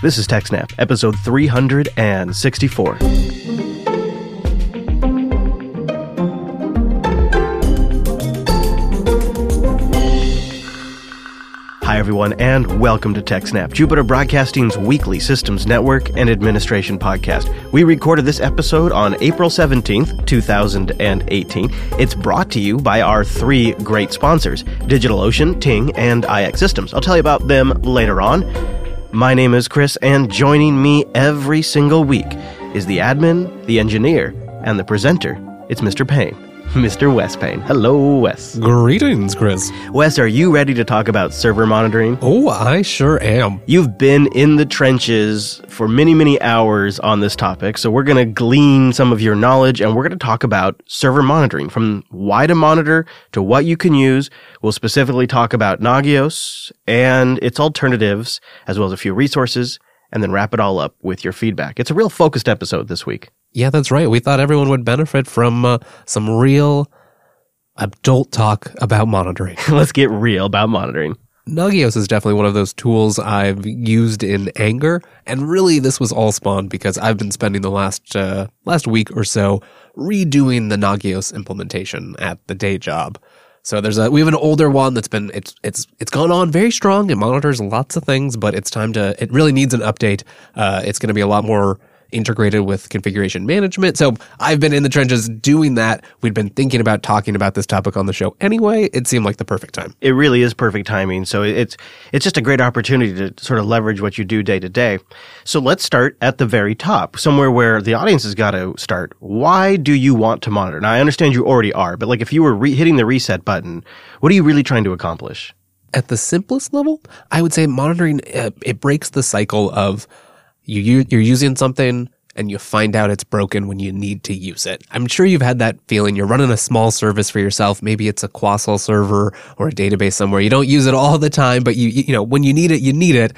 This is TechSnap, episode 364. Hi, everyone, and welcome to TechSnap, Jupiter Broadcasting's weekly systems network and administration podcast. We recorded this episode on April 17th, 2018. It's brought to you by our three great sponsors DigitalOcean, Ting, and iX Systems. I'll tell you about them later on. My name is Chris, and joining me every single week is the admin, the engineer, and the presenter. It's Mr. Payne. Mr. Wes Payne. Hello, Wes. Greetings, Chris. Wes, are you ready to talk about server monitoring? Oh, I sure am. You've been in the trenches for many, many hours on this topic, so we're going to glean some of your knowledge and we're going to talk about server monitoring from why to monitor to what you can use. We'll specifically talk about Nagios and its alternatives, as well as a few resources, and then wrap it all up with your feedback. It's a real focused episode this week. Yeah, that's right. We thought everyone would benefit from uh, some real adult talk about monitoring. Let's get real about monitoring. Nagios is definitely one of those tools I've used in anger, and really this was all spawned because I've been spending the last uh, last week or so redoing the Nagios implementation at the day job. So there's a we have an older one that's been it's it's it's gone on very strong. It monitors lots of things, but it's time to it really needs an update. Uh, it's going to be a lot more integrated with configuration management. So I've been in the trenches doing that. We'd been thinking about talking about this topic on the show anyway. It seemed like the perfect time. It really is perfect timing. So it's it's just a great opportunity to sort of leverage what you do day to day. So let's start at the very top, somewhere where the audience has got to start. Why do you want to monitor? Now I understand you already are, but like if you were re- hitting the reset button, what are you really trying to accomplish? At the simplest level, I would say monitoring uh, it breaks the cycle of you you're using something and you find out it's broken when you need to use it. I'm sure you've had that feeling. You're running a small service for yourself. Maybe it's a Quassel server or a database somewhere. You don't use it all the time, but you you know when you need it, you need it.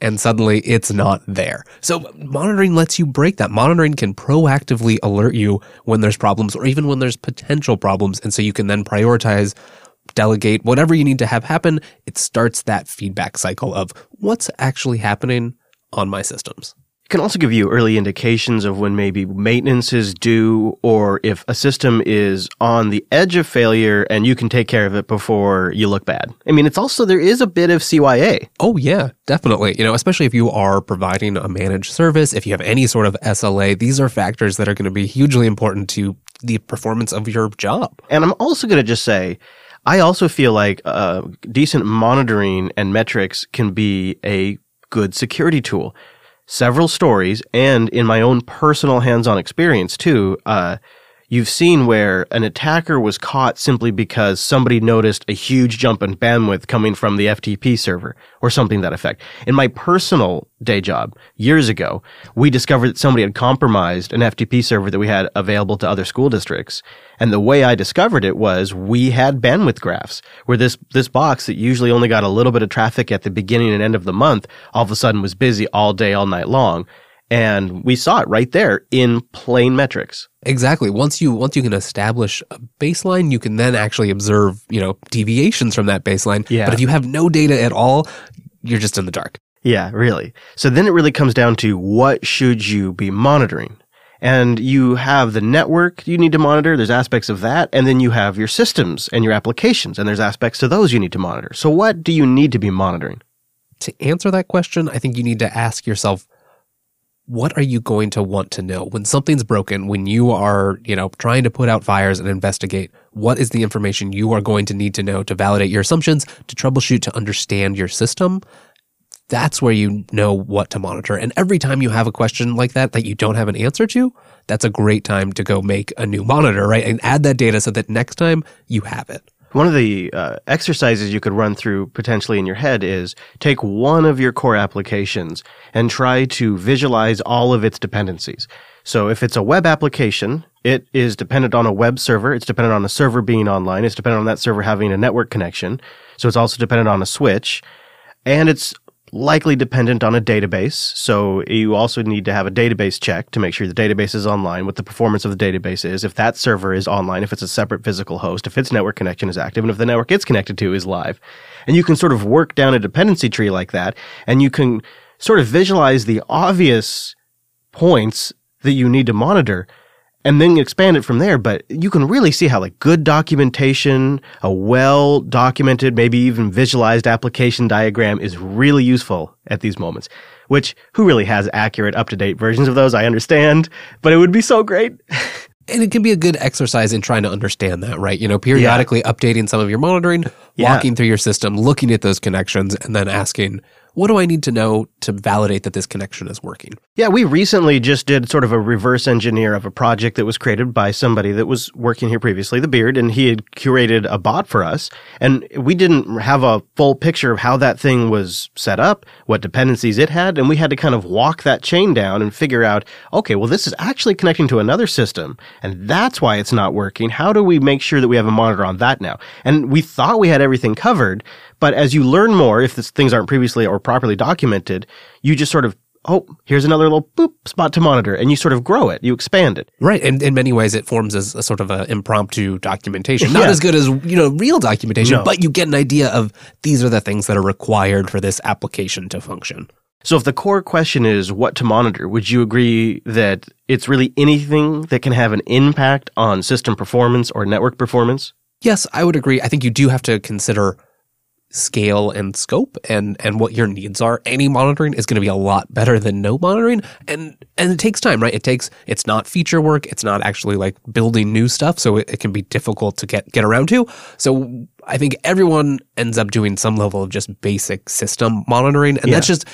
And suddenly it's not there. So monitoring lets you break that. Monitoring can proactively alert you when there's problems or even when there's potential problems. And so you can then prioritize delegate whatever you need to have happen. It starts that feedback cycle of what's actually happening on my systems. It can also give you early indications of when maybe maintenance is due or if a system is on the edge of failure and you can take care of it before you look bad. I mean, it's also, there is a bit of CYA. Oh, yeah, definitely. You know, especially if you are providing a managed service, if you have any sort of SLA, these are factors that are going to be hugely important to the performance of your job. And I'm also going to just say, I also feel like uh, decent monitoring and metrics can be a good security tool. Several stories, and in my own personal hands-on experience too, uh, you've seen where an attacker was caught simply because somebody noticed a huge jump in bandwidth coming from the FTP server or something that effect. In my personal day job years ago, we discovered that somebody had compromised an FTP server that we had available to other school districts. And the way I discovered it was we had bandwidth graphs where this, this box that usually only got a little bit of traffic at the beginning and end of the month all of a sudden was busy all day, all night long. And we saw it right there in plain metrics. Exactly. Once you once you can establish a baseline, you can then actually observe, you know, deviations from that baseline. Yeah. But if you have no data at all, you're just in the dark. Yeah, really. So then it really comes down to what should you be monitoring? And you have the network you need to monitor. There's aspects of that. And then you have your systems and your applications. And there's aspects to those you need to monitor. So what do you need to be monitoring? To answer that question, I think you need to ask yourself, what are you going to want to know? When something's broken when you are you know trying to put out fires and investigate what is the information you are going to need to know to validate your assumptions to troubleshoot to understand your system? That's where you know what to monitor. And every time you have a question like that that you don't have an answer to that's a great time to go make a new monitor right? And add that data so that next time you have it one of the uh, exercises you could run through potentially in your head is take one of your core applications and try to visualize all of its dependencies. So if it's a web application, it is dependent on a web server. It's dependent on a server being online. It's dependent on that server having a network connection. So it's also dependent on a switch. And it's likely dependent on a database. So you also need to have a database check to make sure the database is online, what the performance of the database is, if that server is online, if it's a separate physical host, if its network connection is active, and if the network it's connected to is live. And you can sort of work down a dependency tree like that, and you can sort of visualize the obvious points that you need to monitor and then expand it from there. But you can really see how like good documentation, a well documented, maybe even visualized application diagram is really useful at these moments. Which who really has accurate, up to date versions of those? I understand, but it would be so great. and it can be a good exercise in trying to understand that, right? You know, periodically yeah. updating some of your monitoring, yeah. walking through your system, looking at those connections, and then asking, what do I need to know to validate that this connection is working? Yeah, we recently just did sort of a reverse engineer of a project that was created by somebody that was working here previously, the Beard, and he had curated a bot for us. And we didn't have a full picture of how that thing was set up, what dependencies it had, and we had to kind of walk that chain down and figure out, okay, well, this is actually connecting to another system, and that's why it's not working. How do we make sure that we have a monitor on that now? And we thought we had everything covered, but as you learn more, if this, things aren't previously or properly documented, you just sort of oh, here's another little boop spot to monitor, and you sort of grow it, you expand it. Right, and in many ways, it forms as a sort of an impromptu documentation. Not yeah. as good as you know real documentation, no. but you get an idea of these are the things that are required for this application to function. So, if the core question is what to monitor, would you agree that it's really anything that can have an impact on system performance or network performance? Yes, I would agree. I think you do have to consider scale and scope and and what your needs are. Any monitoring is going to be a lot better than no monitoring and and it takes time right? It takes it's not feature work it's not actually like building new stuff so it, it can be difficult to get get around to. So i think everyone ends up doing some level of just basic system monitoring and yeah. that's just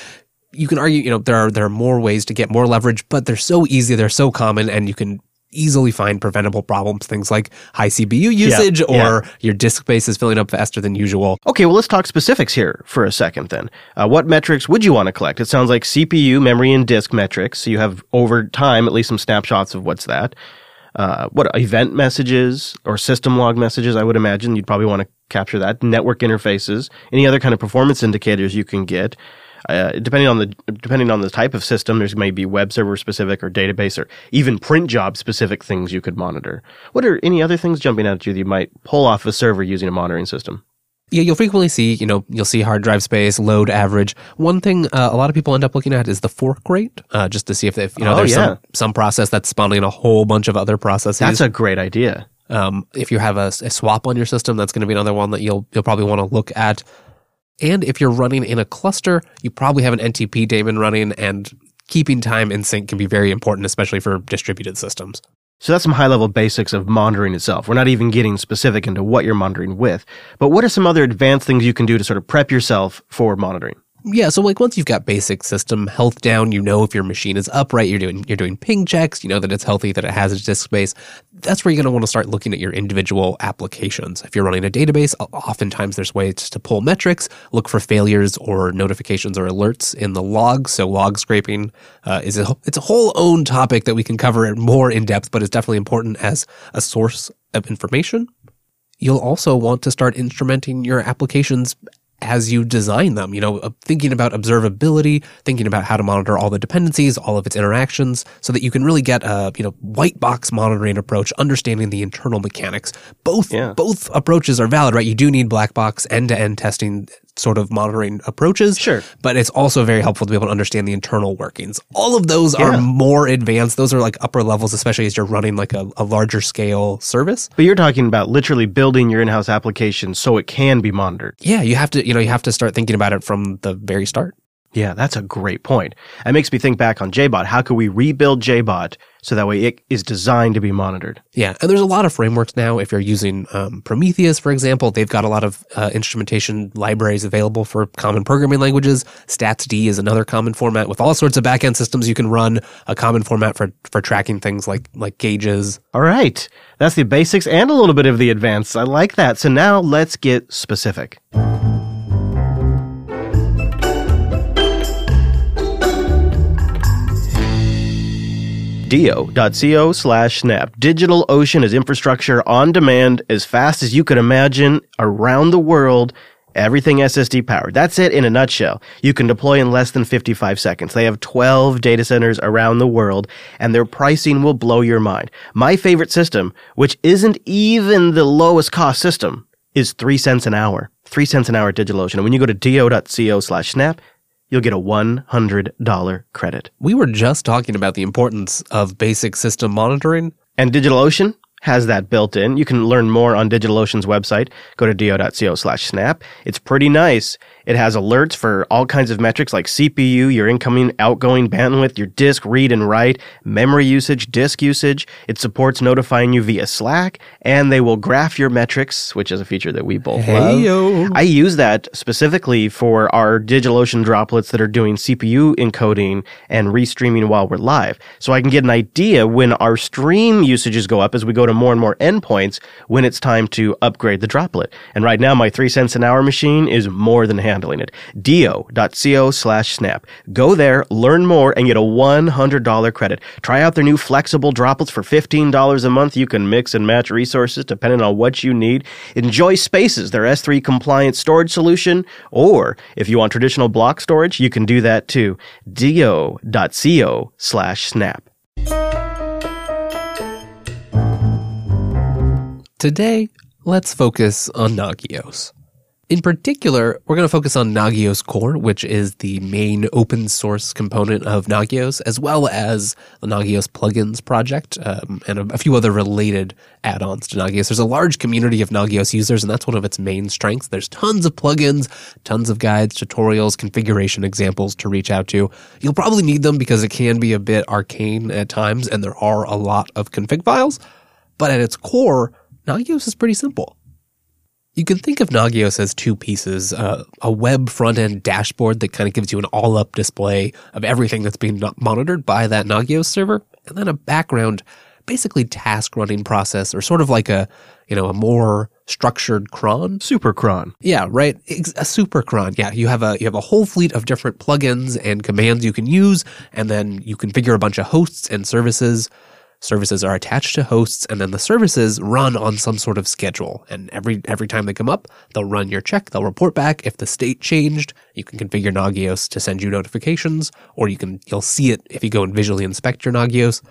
you can argue, you know, there are there are more ways to get more leverage, but they're so easy, they're so common, and you can easily find preventable problems, things like high CPU usage yeah, or yeah. your disk space is filling up faster than usual. Okay, well, let's talk specifics here for a second then. Uh, what metrics would you want to collect? It sounds like CPU, memory, and disk metrics. So you have over time at least some snapshots of what's that. Uh, what event messages or system log messages, I would imagine you'd probably want to capture that. Network interfaces, any other kind of performance indicators you can get. Uh, depending on the depending on the type of system, there's maybe web server specific or database or even print job specific things you could monitor. What are any other things jumping out at you that you might pull off a server using a monitoring system? Yeah, you'll frequently see, you know, you'll see hard drive space, load average. One thing uh, a lot of people end up looking at is the fork rate, uh, just to see if, if you know, oh, there's yeah. some, some process that's spawning a whole bunch of other processes. That's a great idea. Um, if you have a, a, swap on your system, that's going to be another one that you'll you'll probably want to look at. And if you're running in a cluster, you probably have an NTP daemon running, and keeping time in sync can be very important, especially for distributed systems. So that's some high level basics of monitoring itself. We're not even getting specific into what you're monitoring with. But what are some other advanced things you can do to sort of prep yourself for monitoring? Yeah, so like once you've got basic system health down, you know if your machine is upright, you're doing you're doing ping checks, you know that it's healthy, that it has its disk space. That's where you're going to want to start looking at your individual applications. If you're running a database, oftentimes there's ways to pull metrics, look for failures or notifications or alerts in the logs. So log scraping uh, is a, it's a whole own topic that we can cover more in depth, but it's definitely important as a source of information. You'll also want to start instrumenting your applications as you design them, you know, uh, thinking about observability, thinking about how to monitor all the dependencies, all of its interactions, so that you can really get a, you know, white box monitoring approach, understanding the internal mechanics. Both, yeah. both approaches are valid, right? You do need black box end to end testing sort of monitoring approaches. Sure. But it's also very helpful to be able to understand the internal workings. All of those yeah. are more advanced. Those are like upper levels, especially as you're running like a, a, larger scale service. But you're talking about literally building your in-house application so it can be monitored. Yeah, you have to, you know, you have to start thinking about it from the very start. Yeah, that's a great point. It makes me think back on JBot. How could we rebuild JBot so that way it is designed to be monitored? Yeah, and there's a lot of frameworks now. If you're using um, Prometheus, for example, they've got a lot of uh, instrumentation libraries available for common programming languages. StatsD is another common format with all sorts of backend systems you can run. A common format for for tracking things like like gauges. All right, that's the basics and a little bit of the advanced. I like that. So now let's get specific. do.co slash snap. DigitalOcean is infrastructure on demand as fast as you could imagine around the world. Everything SSD powered. That's it in a nutshell. You can deploy in less than 55 seconds. They have 12 data centers around the world and their pricing will blow your mind. My favorite system, which isn't even the lowest cost system, is 3 cents an hour. 3 cents an hour at DigitalOcean. And when you go to do.co slash snap, you'll get a $100 credit. We were just talking about the importance of basic system monitoring. And DigitalOcean has that built in. You can learn more on DigitalOcean's website. Go to do.co slash snap. It's pretty nice. It has alerts for all kinds of metrics like CPU, your incoming, outgoing bandwidth, your disk read and write, memory usage, disk usage. It supports notifying you via Slack, and they will graph your metrics, which is a feature that we both Hey-o. love. I use that specifically for our DigitalOcean droplets that are doing CPU encoding and restreaming while we're live. So I can get an idea when our stream usages go up as we go to more and more endpoints when it's time to upgrade the droplet. And right now, my three cents an hour machine is more than handling it. do.co slash snap. Go there, learn more, and get a $100 credit. Try out their new flexible droplets for $15 a month. You can mix and match resources depending on what you need. Enjoy Spaces, their S3 compliant storage solution. Or if you want traditional block storage, you can do that too. do.co slash snap. Today, let's focus on Nagios. In particular, we're going to focus on Nagios Core, which is the main open source component of Nagios, as well as the Nagios plugins project um, and a, a few other related add-ons to Nagios. There's a large community of Nagios users, and that's one of its main strengths. There's tons of plugins, tons of guides, tutorials, configuration examples to reach out to. You'll probably need them because it can be a bit arcane at times, and there are a lot of config files. But at its core, Nagios is pretty simple. You can think of Nagios as two pieces uh, a web front end dashboard that kind of gives you an all up display of everything that's being monitored by that Nagios server, and then a background, basically task running process, or sort of like a you know a more structured cron. Super cron. Yeah, right. A super cron. Yeah, you have a you have a whole fleet of different plugins and commands you can use, and then you configure a bunch of hosts and services. Services are attached to hosts, and then the services run on some sort of schedule. And every every time they come up, they'll run your check. They'll report back if the state changed. You can configure Nagios to send you notifications, or you can you'll see it if you go and visually inspect your Nagios.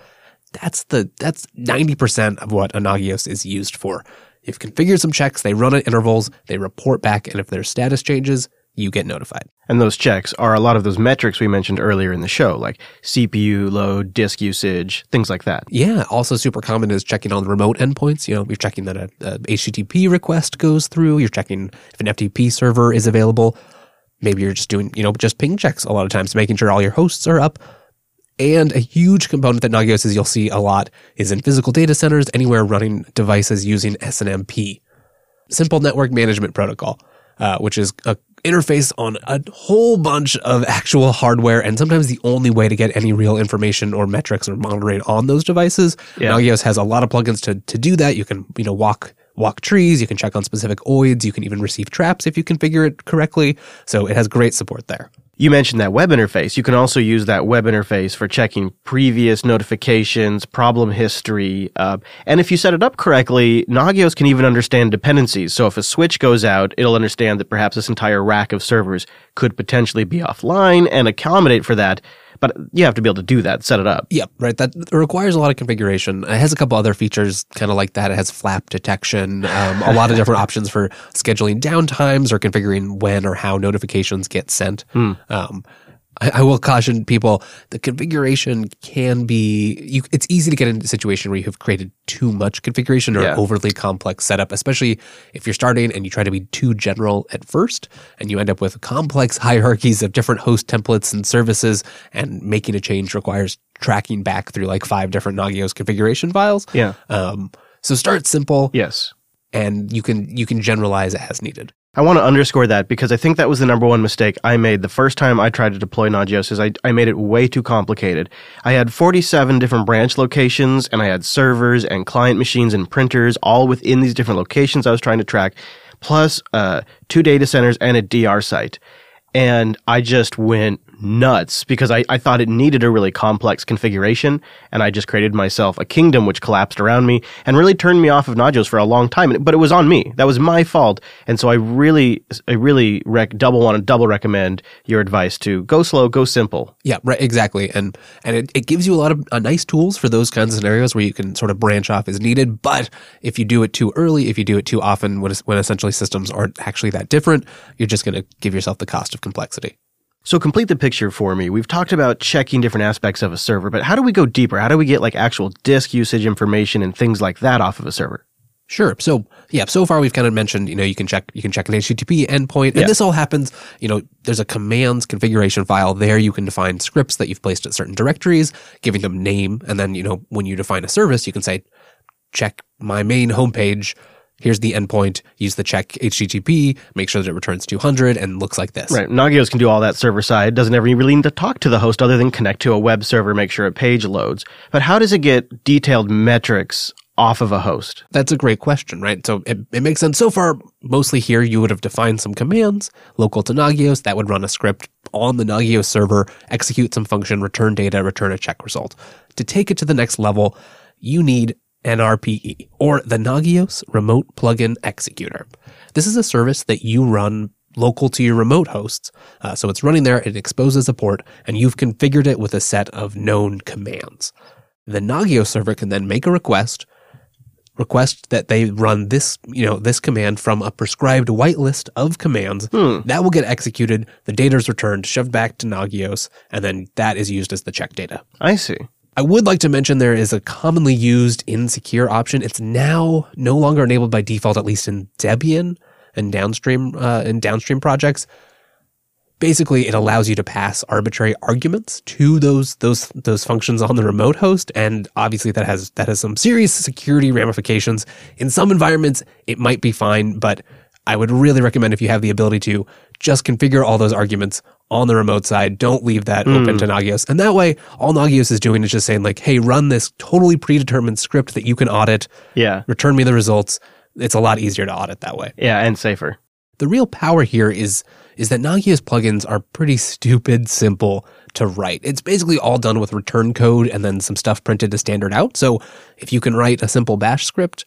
That's the that's ninety percent of what a Nagios is used for. You've configured some checks. They run at intervals. They report back, and if their status changes, you get notified. And those checks are a lot of those metrics we mentioned earlier in the show, like CPU load, disk usage, things like that. Yeah. Also, super common is checking on remote endpoints. You know, you're checking that a, a HTTP request goes through. You're checking if an FTP server is available. Maybe you're just doing, you know, just ping checks a lot of times, making sure all your hosts are up. And a huge component that Nagios is you'll see a lot is in physical data centers, anywhere running devices using SNMP, Simple Network Management Protocol, uh, which is a interface on a whole bunch of actual hardware and sometimes the only way to get any real information or metrics or monitoring on those devices. Yeah. Nagios has a lot of plugins to, to do that. You can, you know, walk walk trees, you can check on specific OIDs, you can even receive traps if you configure it correctly. So it has great support there. You mentioned that web interface. You can also use that web interface for checking previous notifications, problem history, uh, and if you set it up correctly, Nagios can even understand dependencies. So if a switch goes out, it'll understand that perhaps this entire rack of servers could potentially be offline and accommodate for that. But you have to be able to do that, set it up. Yep, right. That requires a lot of configuration. It has a couple other features kind of like that. It has flap detection, um, a lot of different options for scheduling downtimes or configuring when or how notifications get sent. Um, I, I will caution people: the configuration can be. You, it's easy to get into a situation where you have created too much configuration or Yeah. overly complex setup, especially if you're starting and you try to be too general at first, and you end up with complex hierarchies of different host templates and services. And making a change requires tracking back through like five different Nagios configuration files. Yeah. Um, so start simple, Yes. and you can you can generalize as needed. I want to underscore that because I think that was the number one mistake I made the first time I tried to deploy Nagios is I, I made it way too complicated. I had 47 different branch locations and I had servers and client machines and printers all within these different locations I was trying to track, plus uh, two data centers and a DR site. And I just went nuts because I, I thought it needed a really complex configuration. And I just created myself a kingdom which collapsed around me and really turned me off of Nagios for a long time. But it was on me. That was my fault. And so I really, I really rec- double want to double recommend your advice to go slow, go simple. Yeah, right, exactly. And and it, it gives you a lot of uh, nice tools for those kinds of scenarios where you can sort of branch off as needed. But if you do it too early, if you do it too often, when, when essentially systems aren't actually that different, you're just going to give yourself the cost of complexity. So complete the picture for me. We've talked about checking different aspects of a server, but how do we go deeper? How do we get like actual disk usage information and things like that off of a server? Sure. So yeah, so far we've kind of mentioned, you know, you can check you can check an HTTP endpoint, and Yeah. this all happens, you know, there's a commands configuration file there. You can define scripts that you've placed at certain directories, giving them name, and then, you know, when you define a service, you can say, check my main homepage. Here's the endpoint. Use the check HTTP. Make sure that it returns 200 and looks like this. Right. Nagios can do all that server side. Doesn't ever really need to talk to the host other than connect to a web server, make sure a page loads. But how does it get detailed metrics off of a host? That's a great question, right? So it, it makes sense. So far, mostly here, you would have defined some commands local to Nagios that would run a script on the Nagios server, execute some function, return data, return a check result. To take it to the next level, you need NRPE or the Nagios Remote Plugin Executor. This is a service that you run local to your remote hosts. Uh, so it's running there, it exposes a port, and you've configured it with a set of known commands. The Nagios server can then make a request, request that they run this, you know, this command from a prescribed whitelist of commands. That will get executed. The data is returned, shoved back to Nagios, and then that is used as the check data. I see. I would like to mention there is a commonly used insecure option. It's now no longer enabled by default, at least in Debian and downstream uh, in downstream projects. Basically, it allows you to pass arbitrary arguments to those those those functions on the remote host, and obviously that has that has some serious security ramifications. In some environments, it might be fine, but I would really recommend if you have the ability to just configure all those arguments on the remote side. Don't leave that open hmm. to Nagios. And that way, all Nagios is doing is just saying like, hey, run this totally predetermined script that you can audit, Yeah. return me the results. It's a lot easier to audit that way. Yeah, and safer. The real power here is is that Nagios plugins are pretty stupid simple to write. It's basically all done with return code and then some stuff printed to standard out. So if you can write a simple bash script,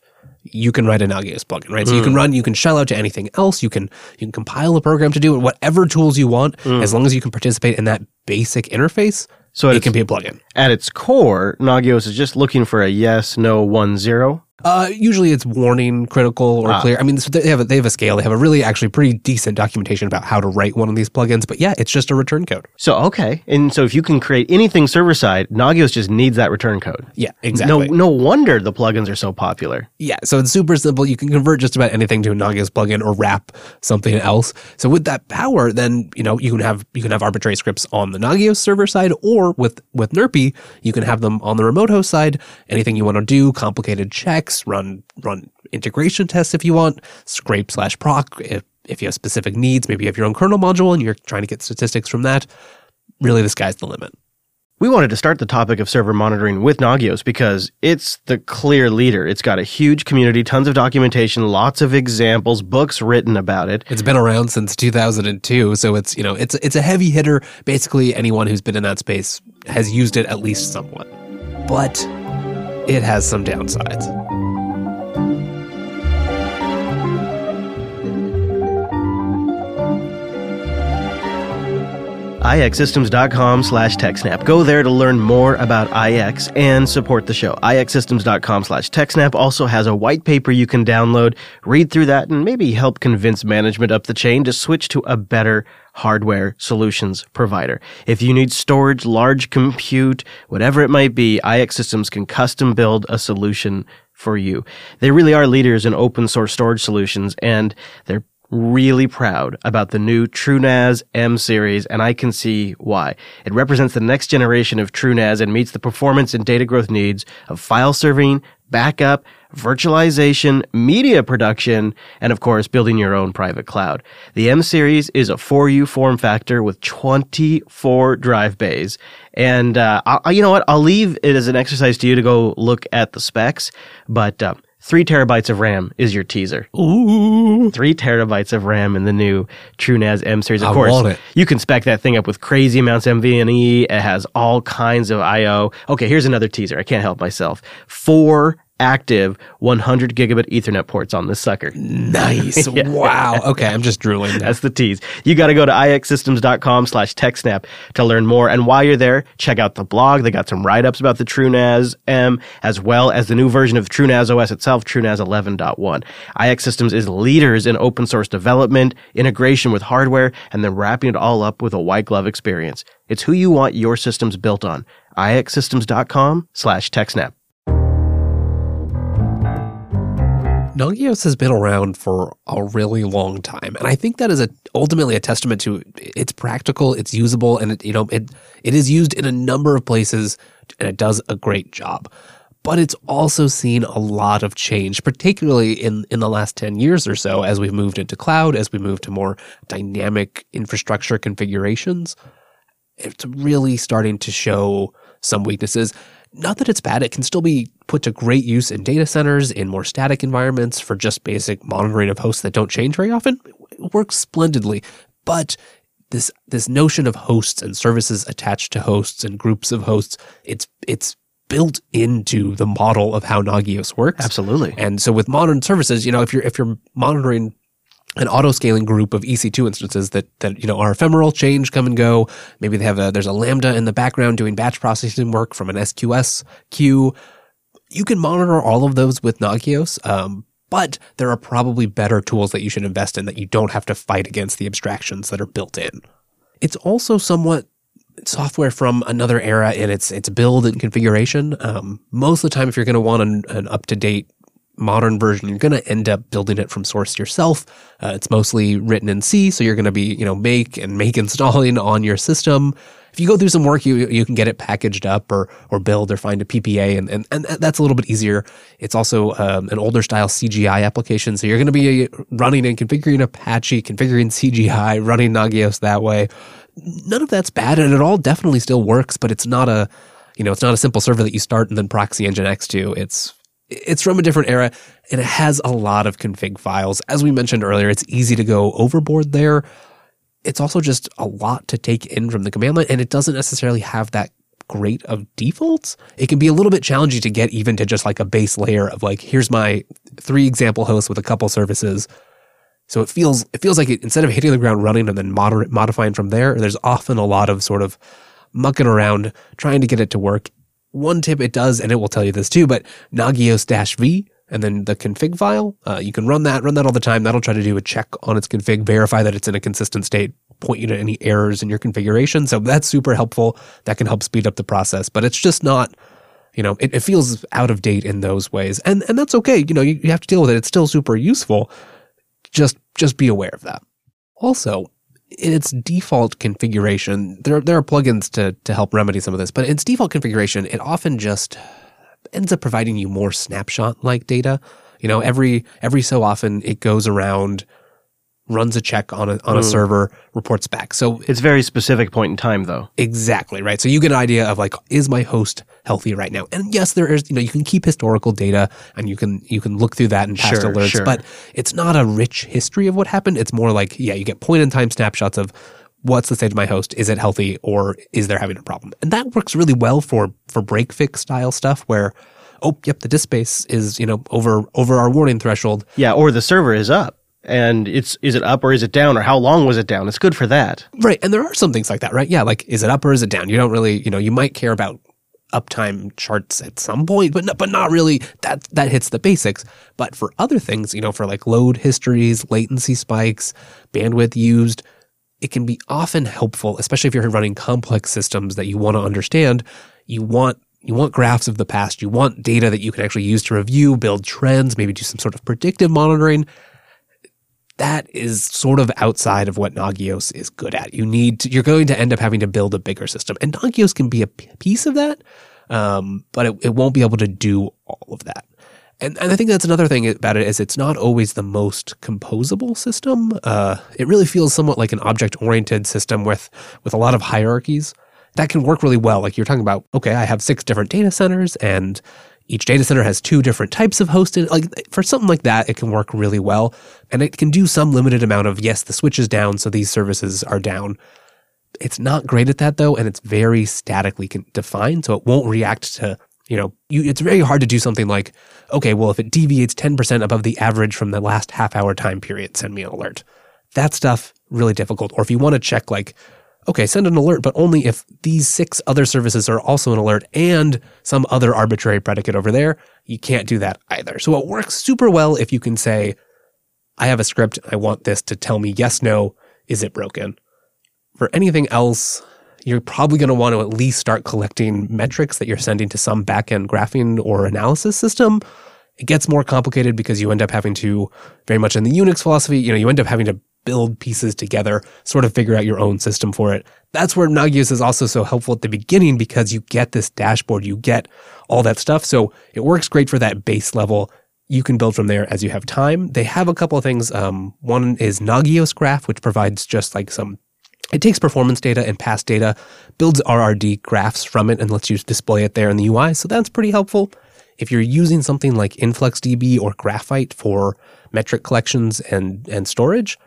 you can write a Nagios plugin, right? So you can mm. run, you can shell out to anything else. You can you can compile a program to do it, whatever tools you want, mm. as long as you can participate in that basic interface. So it it's- can be a plugin. At its core, Nagios is just looking for a yes, no, one, zero. Uh, usually it's warning, critical, or Ah. clear. I mean, they have a, they have a scale. They have a really actually pretty decent documentation about how to write one of these plugins. But yeah, it's just a return code. So, okay. And so if you can create anything server side, Nagios just needs that return code. Yeah, exactly. No, no wonder the plugins are so popular. Yeah, so it's super simple. You can convert just about anything to a Nagios plugin or wrap something else. So with that power, then you know you can have you can have arbitrary scripts on the Nagios server side, or with with NRPE, you can have them on the remote host side. Anything you want to do, complicated checks, run run integration tests if you want, scrape slash proc if if you have specific needs. Maybe you have your own kernel module and you're trying to get statistics from that. Really, the sky's the limit. We wanted to start the topic of server monitoring with Nagios because it's the clear leader. It's got a huge community, tons of documentation, lots of examples, books written about it. It's been around since 2002, so it's you know it's it's a heavy hitter. Basically, anyone who's been in that space has used it at least somewhat, but it has some downsides. Thank you. ixsystems.com slash techsnap. Go there to learn more about IX and support the show. ixsystems.com slash techsnap also has a white paper you can download, read through that, and maybe help convince management up the chain to switch to a better hardware solutions provider. If you need storage, large compute, whatever it might be, IX Systems can custom build a solution for you. They really are leaders in open source storage solutions and they're really proud about the new TrueNAS M series, and I can see why. It represents the next generation of TrueNAS and meets the performance and data growth needs of file serving, backup, virtualization, media production, and of course, building your own private cloud. The M series is a 4U form factor with 24 drive bays. And, uh, I, you know what? I'll leave it as an exercise to you to go look at the specs, but, um, Three terabytes of RAM is your teaser. Ooh, Three terabytes of RAM in the new TrueNAS M series. Of I course, want it. you can spec that thing up with crazy amounts of NVMe. It has all kinds of I/O. Okay, here's another teaser. I can't help myself. Four active 100 gigabit Ethernet ports on this sucker. Nice. Wow. Okay, I'm just drooling. now. That's the tease. You got to go to ixsystems.com slash TechSnap to learn more. And while you're there, check out the blog. They got some write-ups about the TrueNAS M, as well as the new version of TrueNAS OS itself, TrueNAS 11.1. IX Systems is leaders in open source development, integration with hardware, and then wrapping it all up with a white glove experience. It's who you want your systems built on. ixsystems.com slash TechSnap. Nagios has been around for a really long time, and I think that is a, ultimately a testament to it's practical, it's usable, and it, you know it it is used in a number of places, and it does a great job. But it's also seen a lot of change, particularly in in the last ten years or so, as we've moved into cloud, as we move to more dynamic infrastructure configurations. It's really starting to show some weaknesses. Not that it's bad, it can still be put to great use in data centers, in more static environments for just basic monitoring of hosts that don't change very often. It works splendidly. But this this notion of hosts and services attached to hosts and groups of hosts, it's it's built into the model of how Nagios works. Absolutely. And so with modern services, you know, if you're if you're monitoring an auto scaling group of EC2 instances that that you know are ephemeral, change, come and go. Maybe they have a there's a lambda in the background doing batch processing work from an SQS queue. You can monitor all of those with Nagios, um, but there are probably better tools that you should invest in that you don't have to fight against the abstractions that are built in. It's also somewhat software from another era in its its build and configuration. Um, most of the time, if you're going to want an, an up to date modern version, you're going to end up building it from source yourself. Uh, it's mostly written in C, so you're going to be, you know, make and make installing on your system. If you go through some work, you you can get it packaged up or or build or find a PPA, and and, and that's a little bit easier. It's also um, an older style CGI application, so you're going to be running and configuring Apache, configuring CGI, running Nagios that way. None of that's bad, and it all definitely still works, but it's not a you know, it's not a simple server that you start and then proxy nginx to. It's it's from a different era and it has a lot of config files. As we mentioned earlier, it's easy to go overboard there. It's also just a lot to take in from the command line and it doesn't necessarily have that great of defaults. It can be a little bit challenging to get even to just like a base layer of like, here's my three example hosts with a couple services. So it feels, it feels like it, instead of hitting the ground running and then moder- modifying from there, there's often a lot of sort of mucking around trying to get it to work one tip it does, and it will tell you this too, but Nagios V and then the config file, uh, you can run that, run that all the time. That'll try to do a check on its config, verify that it's in a consistent state, point you to any errors in your configuration. So that's super helpful. That can help speed up the process, but it's just not, you know, it, it feels out of date in those ways. And, and that's okay. You know, you, you have to deal with it. It's still super useful. Just, just be aware of that. Also, in its default configuration, there there are plugins to to help remedy some of this, but in its default configuration, it often just ends up providing you more snapshot like data. You know, every every so often it goes around runs a check on a on a mm. server, reports back. So it's very specific point in time though. Exactly, right? So you get an idea of like is my host healthy right now? And yes, there is, you know, you can keep historical data and you can you can look through that and past sure, alerts, sure. but it's not a rich history of what happened. It's more like yeah, you get point in time snapshots of what's the state of my host? Is it healthy or is there having a problem? And that works really well for for break fix style stuff where oh, yep, the disk space is, you know, over over our warning threshold. Yeah, or the server is up and it's is it up or is it down or how long was it down? It's good for that. Right and there are some things like that right? Yeah like is it up or is it down? You don't really you know you might care about uptime charts at some point but not, but not really. That that hits the basics. But for other things you know for like load histories latency spikes bandwidth used it can be often helpful especially if you're running complex systems that you want to understand. You want you want graphs of the past. You want data that you can actually use to review build trends maybe do some sort of predictive monitoring that is sort of outside of what Nagios is good at. You need to, you're going to end up having to build a bigger system, and Nagios can be a piece of that, um, but it, it won't be able to do all of that. And, and I think that's another thing about it is it's not always the most composable system. Uh, it really feels somewhat like an object-oriented system with with a lot of hierarchies that can work really well. Like you're talking about, okay, I have six different data centers, and each data center has two different types of hosted. Like for something like that, it can work really well. And it can do some limited amount of, yes, the switch is down, so these services are down. It's not great at that though, and it's very statically defined, so it won't react to You know, you, it's very hard to do something like, okay, well, if it deviates 10% above the average from the last half hour time period, send me an alert. That stuff, really difficult. Or if you want to check, like, okay, send an alert, but only if these six other services are also an alert and some other arbitrary predicate over there, you can't do that either. So it works super well if you can say, I have a script, I want this to tell me yes, no, is it broken? For anything else, you're probably going to want to at least start collecting metrics that you're sending to some backend graphing or analysis system. It gets more complicated because you end up having to, very much in the Unix philosophy, you know, you end up having to build pieces together, sort of figure out your own system for it. That's where Nagios is also so helpful at the beginning because you get this dashboard, you get all that stuff. So it works great for that base level. You can build from there as you have time. They have a couple of things. Um, one is Nagios Graph, which provides just like some it takes performance data and past data, builds RRD graphs from it, and lets you display it there in the UI. So that's pretty helpful. If you're using something like InfluxDB or Graphite for metric collections and, and storage,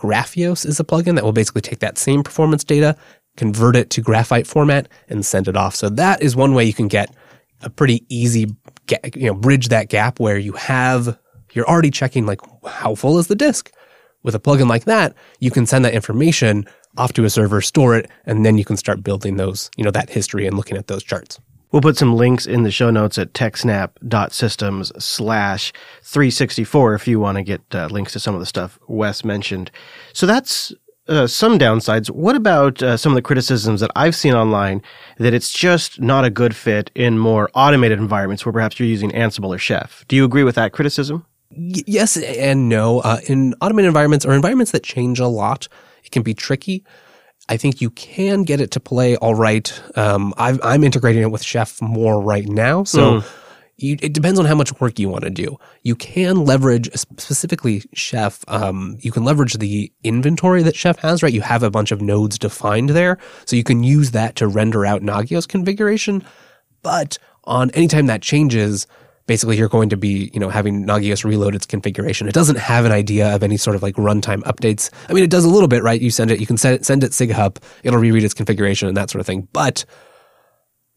Graphios is a plugin that will basically take that same performance data, convert it to Graphite format, and send it off. So that is one way you can get a pretty easy, you know, bridge that gap where you have, you're already checking like how full is the disk. With a plugin like that, you can send that information off to a server, store it, and then you can start building those, you know, that history and looking at those charts. We'll put some links in the show notes at techsnap.systems slash 364 if you want to get uh, links to some of the stuff Wes mentioned. So that's uh, some downsides. What about uh, some of the criticisms that I've seen online that it's just not a good fit in more automated environments where perhaps you're using Ansible or Chef? Do you agree with that criticism? Y- yes and no. Uh, in automated environments or environments that change a lot, it can be tricky. I think you can get it to play all right. Um, i am integrating it with Chef more right now, so mm. you, it depends on how much work you want to do. You can leverage specifically Chef. Um, you can leverage the inventory that Chef has. Right, you have a bunch of nodes defined there, so you can use that to render out Nagios configuration. But on anytime that changes, basically you're going to be, you know, having Nagios reload its configuration. It doesn't have an idea of any sort of like runtime updates. I mean, it does a little bit, right? You send it, you can send it, send it SIGHUP, it'll reread its configuration and that sort of thing. But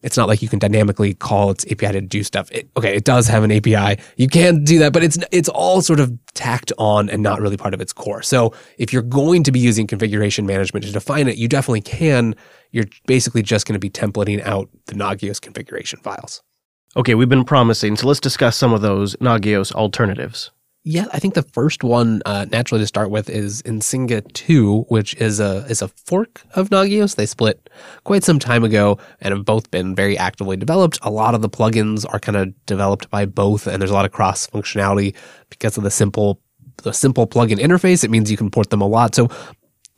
it's not like you can dynamically call its API to do stuff. It, okay, it does have an API. You can do that, but it's it's all sort of tacked on and not really part of its core. So if you're going to be using configuration management to define it, you definitely can. You're basically just going to be templating out the Nagios configuration files. Okay, we've been promising, so let's discuss some of those Nagios alternatives. Yeah, I think the first one uh, naturally to start with is Icinga 2, which is a is a fork of Nagios. They split quite some time ago and have both been very actively developed. A lot of the plugins are kind of developed by both, and there's a lot of cross functionality because of the simple the simple plugin interface. It means you can port them a lot. So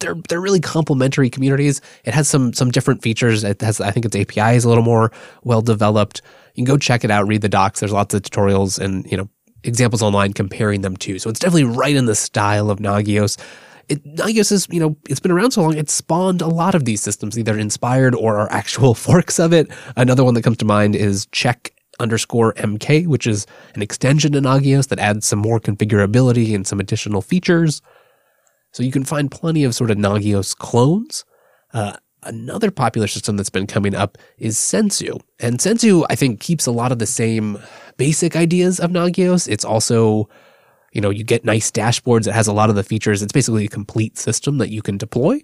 they're they're really complementary communities. It has some some different features. It has I think its API is a little more well developed. You can go check it out, read the docs. There's lots of tutorials and, you know, examples online comparing them too. So it's definitely right in the style of Nagios. It, Nagios is, you know, it's been around so long, it's spawned a lot of these systems, either inspired or are actual forks of it. Another one that comes to mind is check underscore MK, which is an extension to Nagios that adds some more configurability and some additional features. So you can find plenty of sort of Nagios clones. Uh, Another popular system that's been coming up is Sensu. And Sensu, I think, keeps a lot of the same basic ideas of Nagios. It's also, you know, you get nice dashboards. It has a lot of the features. It's basically a complete system that you can deploy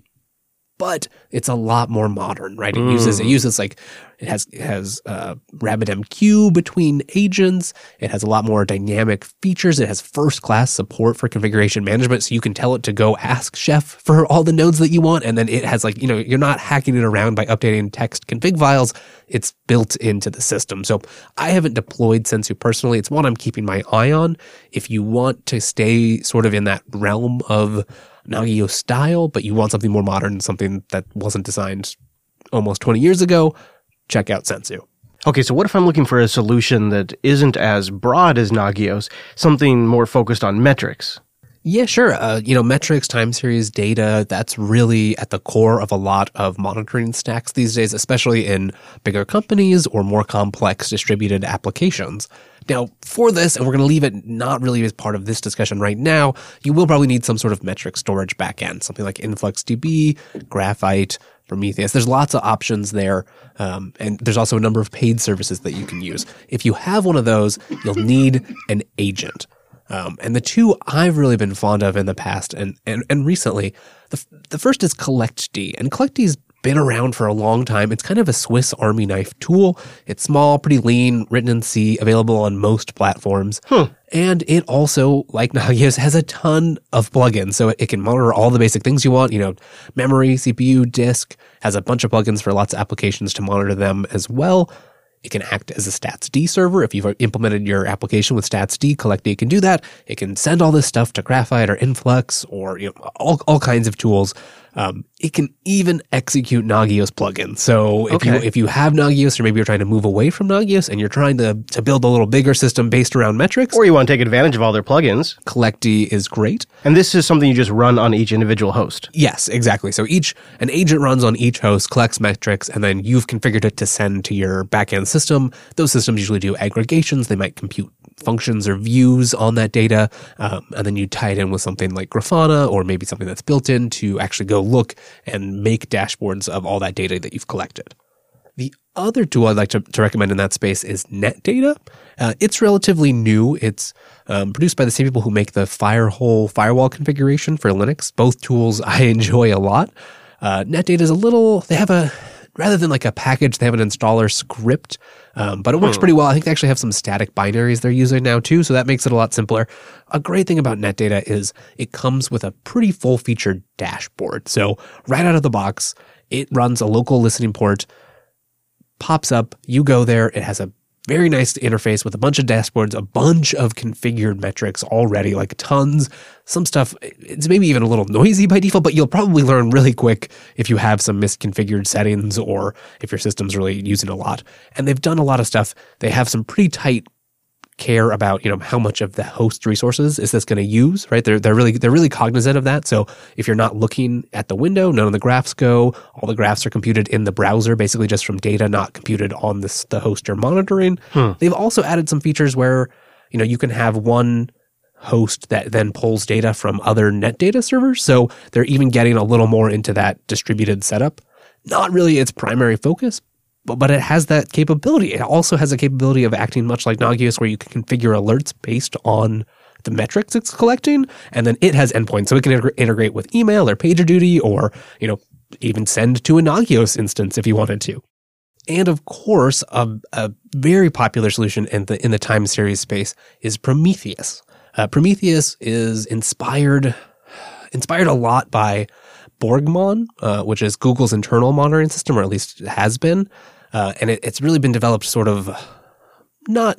but it's a lot more modern, right? It mm. uses it mm. uses like it has it has uh, RabbitMQ between agents. It has a lot more dynamic features. It has first class support for configuration management, so you can tell it to go ask Chef for all the nodes that you want, and then it has like you know you're not hacking it around by updating text config files. It's built into the system. So I haven't deployed Sensu personally. It's one I'm keeping my eye on. If you want to stay sort of in that realm of Nagios style, but you want something more modern, something that wasn't designed almost 20 years ago, check out Sensu. Okay, so what if I'm looking for a solution that isn't as broad as Nagios, something more focused on metrics? Yeah, sure. Uh, you know, metrics, time series data, that's really at the core of a lot of monitoring stacks these days, especially in bigger companies or more complex distributed applications. Now, for this, and we're going to leave it not really as part of this discussion right now, you will probably need some sort of metric storage backend, something like InfluxDB, Graphite, Prometheus. There's lots of options there. Um, and there's also a number of paid services that you can use. If you have one of those, you'll need an agent. Um, and the two I've really been fond of in the past and, and, and recently, the, the first is CollectD. And CollectD's been around for a long time. It's kind of a Swiss Army knife tool. It's small, pretty lean, written in C, available on most platforms. And it also, like Nagios, has a ton of plugins. So it can monitor all the basic things you want, you know, memory, CPU, disk, has a bunch of plugins for lots of applications to monitor them as well. It can act as a StatsD server. If you've implemented your application with StatsD, CollectD can do that. It can send all this stuff to Graphite or Influx or you know, all, all kinds of tools. Um, it can even execute Nagios plugins. So if you if you have Nagios or maybe you're trying to move away from Nagios and you're trying to to build a little bigger system based around metrics, Or you want to take advantage of all their plugins. CollectD is great. And this is something you just run on each individual host. Yes, exactly. So each an agent runs on each host, collects metrics, and then you've configured it to send to your backend system. Those systems usually do aggregations. They might compute functions or views on that data, um, and then you tie it in with something like Grafana or maybe something that's built in to actually go look and make dashboards of all that data that you've collected. The other tool I'd like to, to recommend in that space is NetData. Uh, it's relatively new. It's um, produced by the same people who make the FireHOL firewall configuration for Linux. Both tools I enjoy a lot. Uh, NetData is a little, they have a, rather than like a package, they have an installer script, um, but it works pretty well. I think they actually have some static binaries they're using now too, so that makes it a lot simpler. A great thing about NetData is it comes with a pretty full featured dashboard. So right out of the box, it runs a local listening port pops up. You go there. It has a very nice interface with a bunch of dashboards, a bunch of configured metrics already, like tons. Some stuff, it's maybe even a little noisy by default, but you'll probably learn really quick if you have some misconfigured settings or if your system's really using a lot. And they've done a lot of stuff. They have some pretty tight care about you know how much of the host resources is this going to use right? They're they're really they're really cognizant of that. So if you're not looking at the window none of the graphs go. All the graphs are computed in the browser basically just from data not computed on this the host you're monitoring. Hmm. They've also added some features where you know you can have one host that then pulls data from other net data servers. So they're even getting a little more into that distributed setup. Not really its primary focus but, but it has that capability. It also has a capability of acting much like Nagios, where you can configure alerts based on the metrics it's collecting, and then it has endpoints, so it can integ- integrate with email or PagerDuty, or you know even send to a Nagios instance if you wanted to. And of course, a, a very popular solution in the in the time series space is Prometheus. Uh, Prometheus is inspired inspired a lot by Borgmon, uh, which is Google's internal monitoring system, or at least it has been. Uh, and it, it's really been developed sort of not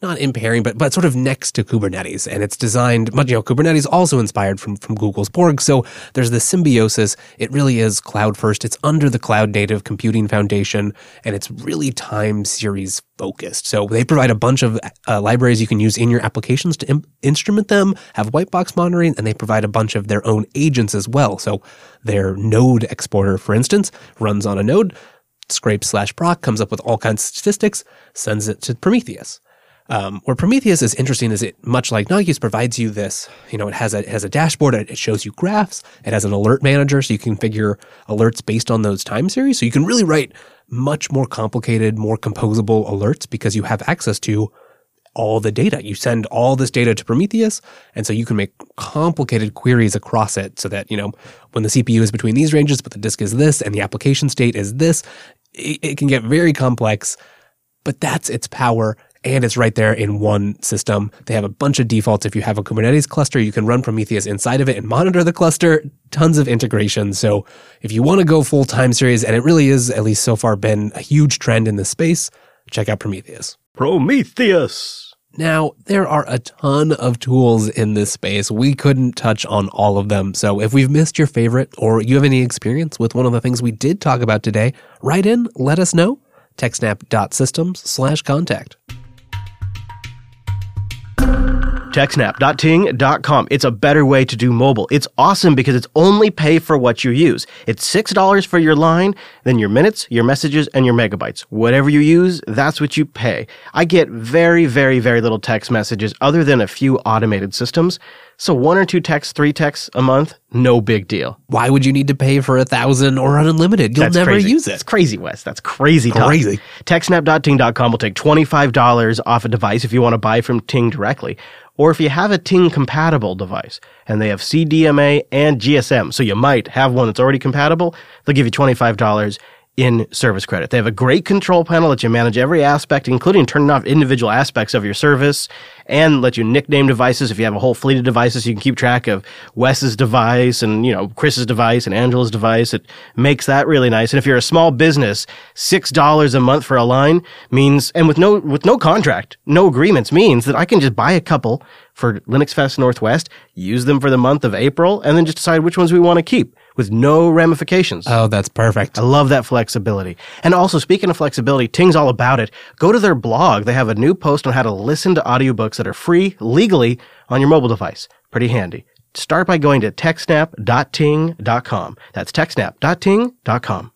not impairing, but but sort of next to Kubernetes, and it's designed. But you know, Kubernetes also inspired from from Google's Borg. So there's this symbiosis. It really is cloud first. It's under the cloud native computing foundation, and it's really time series focused. So they provide a bunch of uh, libraries you can use in your applications to Im- instrument them, have white box monitoring, and they provide a bunch of their own agents as well. So their node exporter, for instance, runs on a node. Scrape slash proc comes up with all kinds of statistics, sends it to Prometheus. Um, where Prometheus is interesting is it much like Nagios provides you this, you know, it has a it has a dashboard, it, it shows you graphs, it has an alert manager, so you can configure alerts based on those time series. So you can really write much more complicated, more composable alerts because you have access to all the data. You send all this data to Prometheus, and so you can make complicated queries across it so that, you know, when the CPU is between these ranges, but the disk is this, and the application state is this, it, it can get very complex, but that's its power. And it's right there in one system. They have a bunch of defaults. If you have a Kubernetes cluster, you can run Prometheus inside of it and monitor the cluster. Tons of integration. So if you want to go full time series, and it really is, at least so far, been a huge trend in this space, check out Prometheus. Prometheus. Now, there are a ton of tools in this space. We couldn't touch on all of them. So if we've missed your favorite or you have any experience with one of the things we did talk about today, write in, let us know. TechSnap.systems slash contact. TechSnap.ting.com. It's a better way to do mobile. It's awesome because it's only pay for what you use. It's $6 for your line, then your minutes, your messages, and your megabytes. Whatever you use, that's what you pay. I get very, very, very little text messages other than a few automated systems. So one or two texts, three texts a month, no big deal. Why would you need to pay for a thousand or unlimited? You'll That's never crazy. use It's it. crazy, Wes. That's crazy. Crazy. TechSnap.ting.com will take $25 off a device if you want to buy from Ting directly. Or if you have a Ting compatible device and they have CDMA and GSM, so you might have one that's already compatible, they'll give you $25 in service credit. They have a great control panel that you manage every aspect, including turning off individual aspects of your service and let you nickname devices. If you have a whole fleet of devices, you can keep track of Wes's device and, you know, Chris's device and Angela's device. It makes that really nice. And if you're a small business, $6 a month for a line means, and with no, with no contract, no agreements means that I can just buy a couple for Linux Fest Northwest, use them for the month of April, and then just decide which ones we want to keep with no ramifications. Oh, that's perfect. I love that flexibility. And also, speaking of flexibility, Ting's all about it. Go to their blog. They have a new post on how to listen to audiobooks that are free legally on your mobile device. Pretty handy. Start by going to techsnap.ting.com. That's techsnap.ting.com.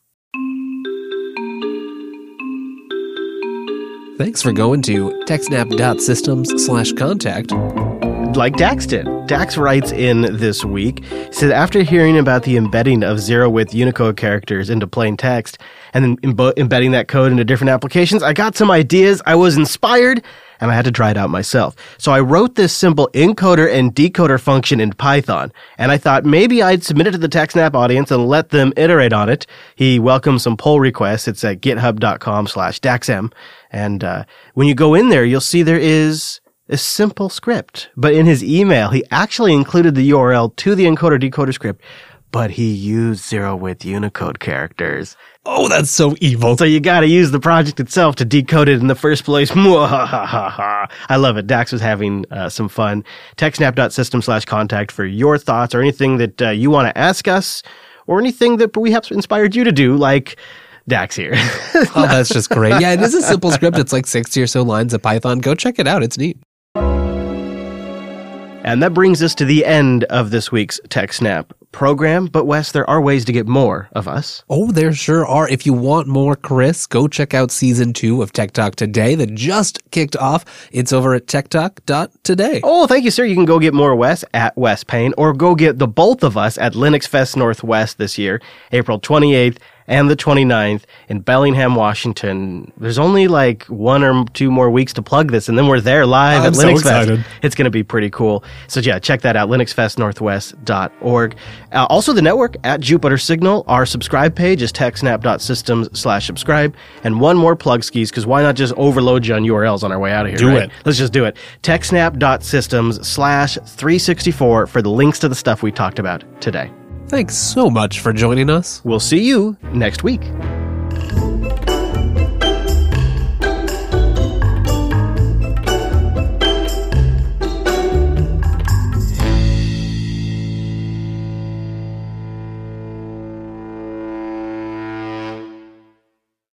Thanks for going to techsnap.systems slash contact. like Dax did. Dax writes in this week, said, after hearing about the embedding of zero width Unicode characters into plain text and then embedding that code into different applications, I got some ideas. I was inspired and I had to try it out myself. So I wrote this simple encoder and decoder function in Python. And I thought maybe I'd submit it to the TechSnap audience and let them iterate on it. He welcomes some pull requests. It's at github.com slash daxm. And uh, when you go in there, you'll see there is a simple script. But in his email, he actually included the URL to the encoder decoder script, but he used zero width Unicode characters. Oh, that's so evil. So you gotta use the project itself to decode it in the first place. I love it. Dax was having uh, some fun. TechSnap.system slash contact for your thoughts or anything that uh, you want to ask us or anything that we have inspired you to do, like Dax here. Oh, that's just great. Yeah, it is a simple script. It's like 60 or so lines of Python. Go check it out. It's neat. And that brings us to the end of this week's TechSnap program. But Wes, there are ways to get more of us. Oh, there sure are. If you want more Chris, go check out season two of Tech Talk Today that just kicked off. It's over at techtalk.today. Oh, thank you, sir. You can go get more Wes at Wes Payne or go get the both of us at Linux Fest Northwest this year, April 28th and the 29th in Bellingham, Washington. There's only like one or two more weeks to plug this, and then we're there live I'm at so Linux excited. Fest. It's going to be pretty cool. So yeah, check that out, linuxfestnorthwest.org. Uh, also, the network at Jupiter Signal. Our subscribe page is techsnap.systems slash subscribe. And one more plug skis, because why not just overload you on URLs on our way out of here? Do right? it. Let's just do it. Techsnap.systems slash 364 for the links to the stuff we talked about today. Thanks so much for joining us. We'll see you next week.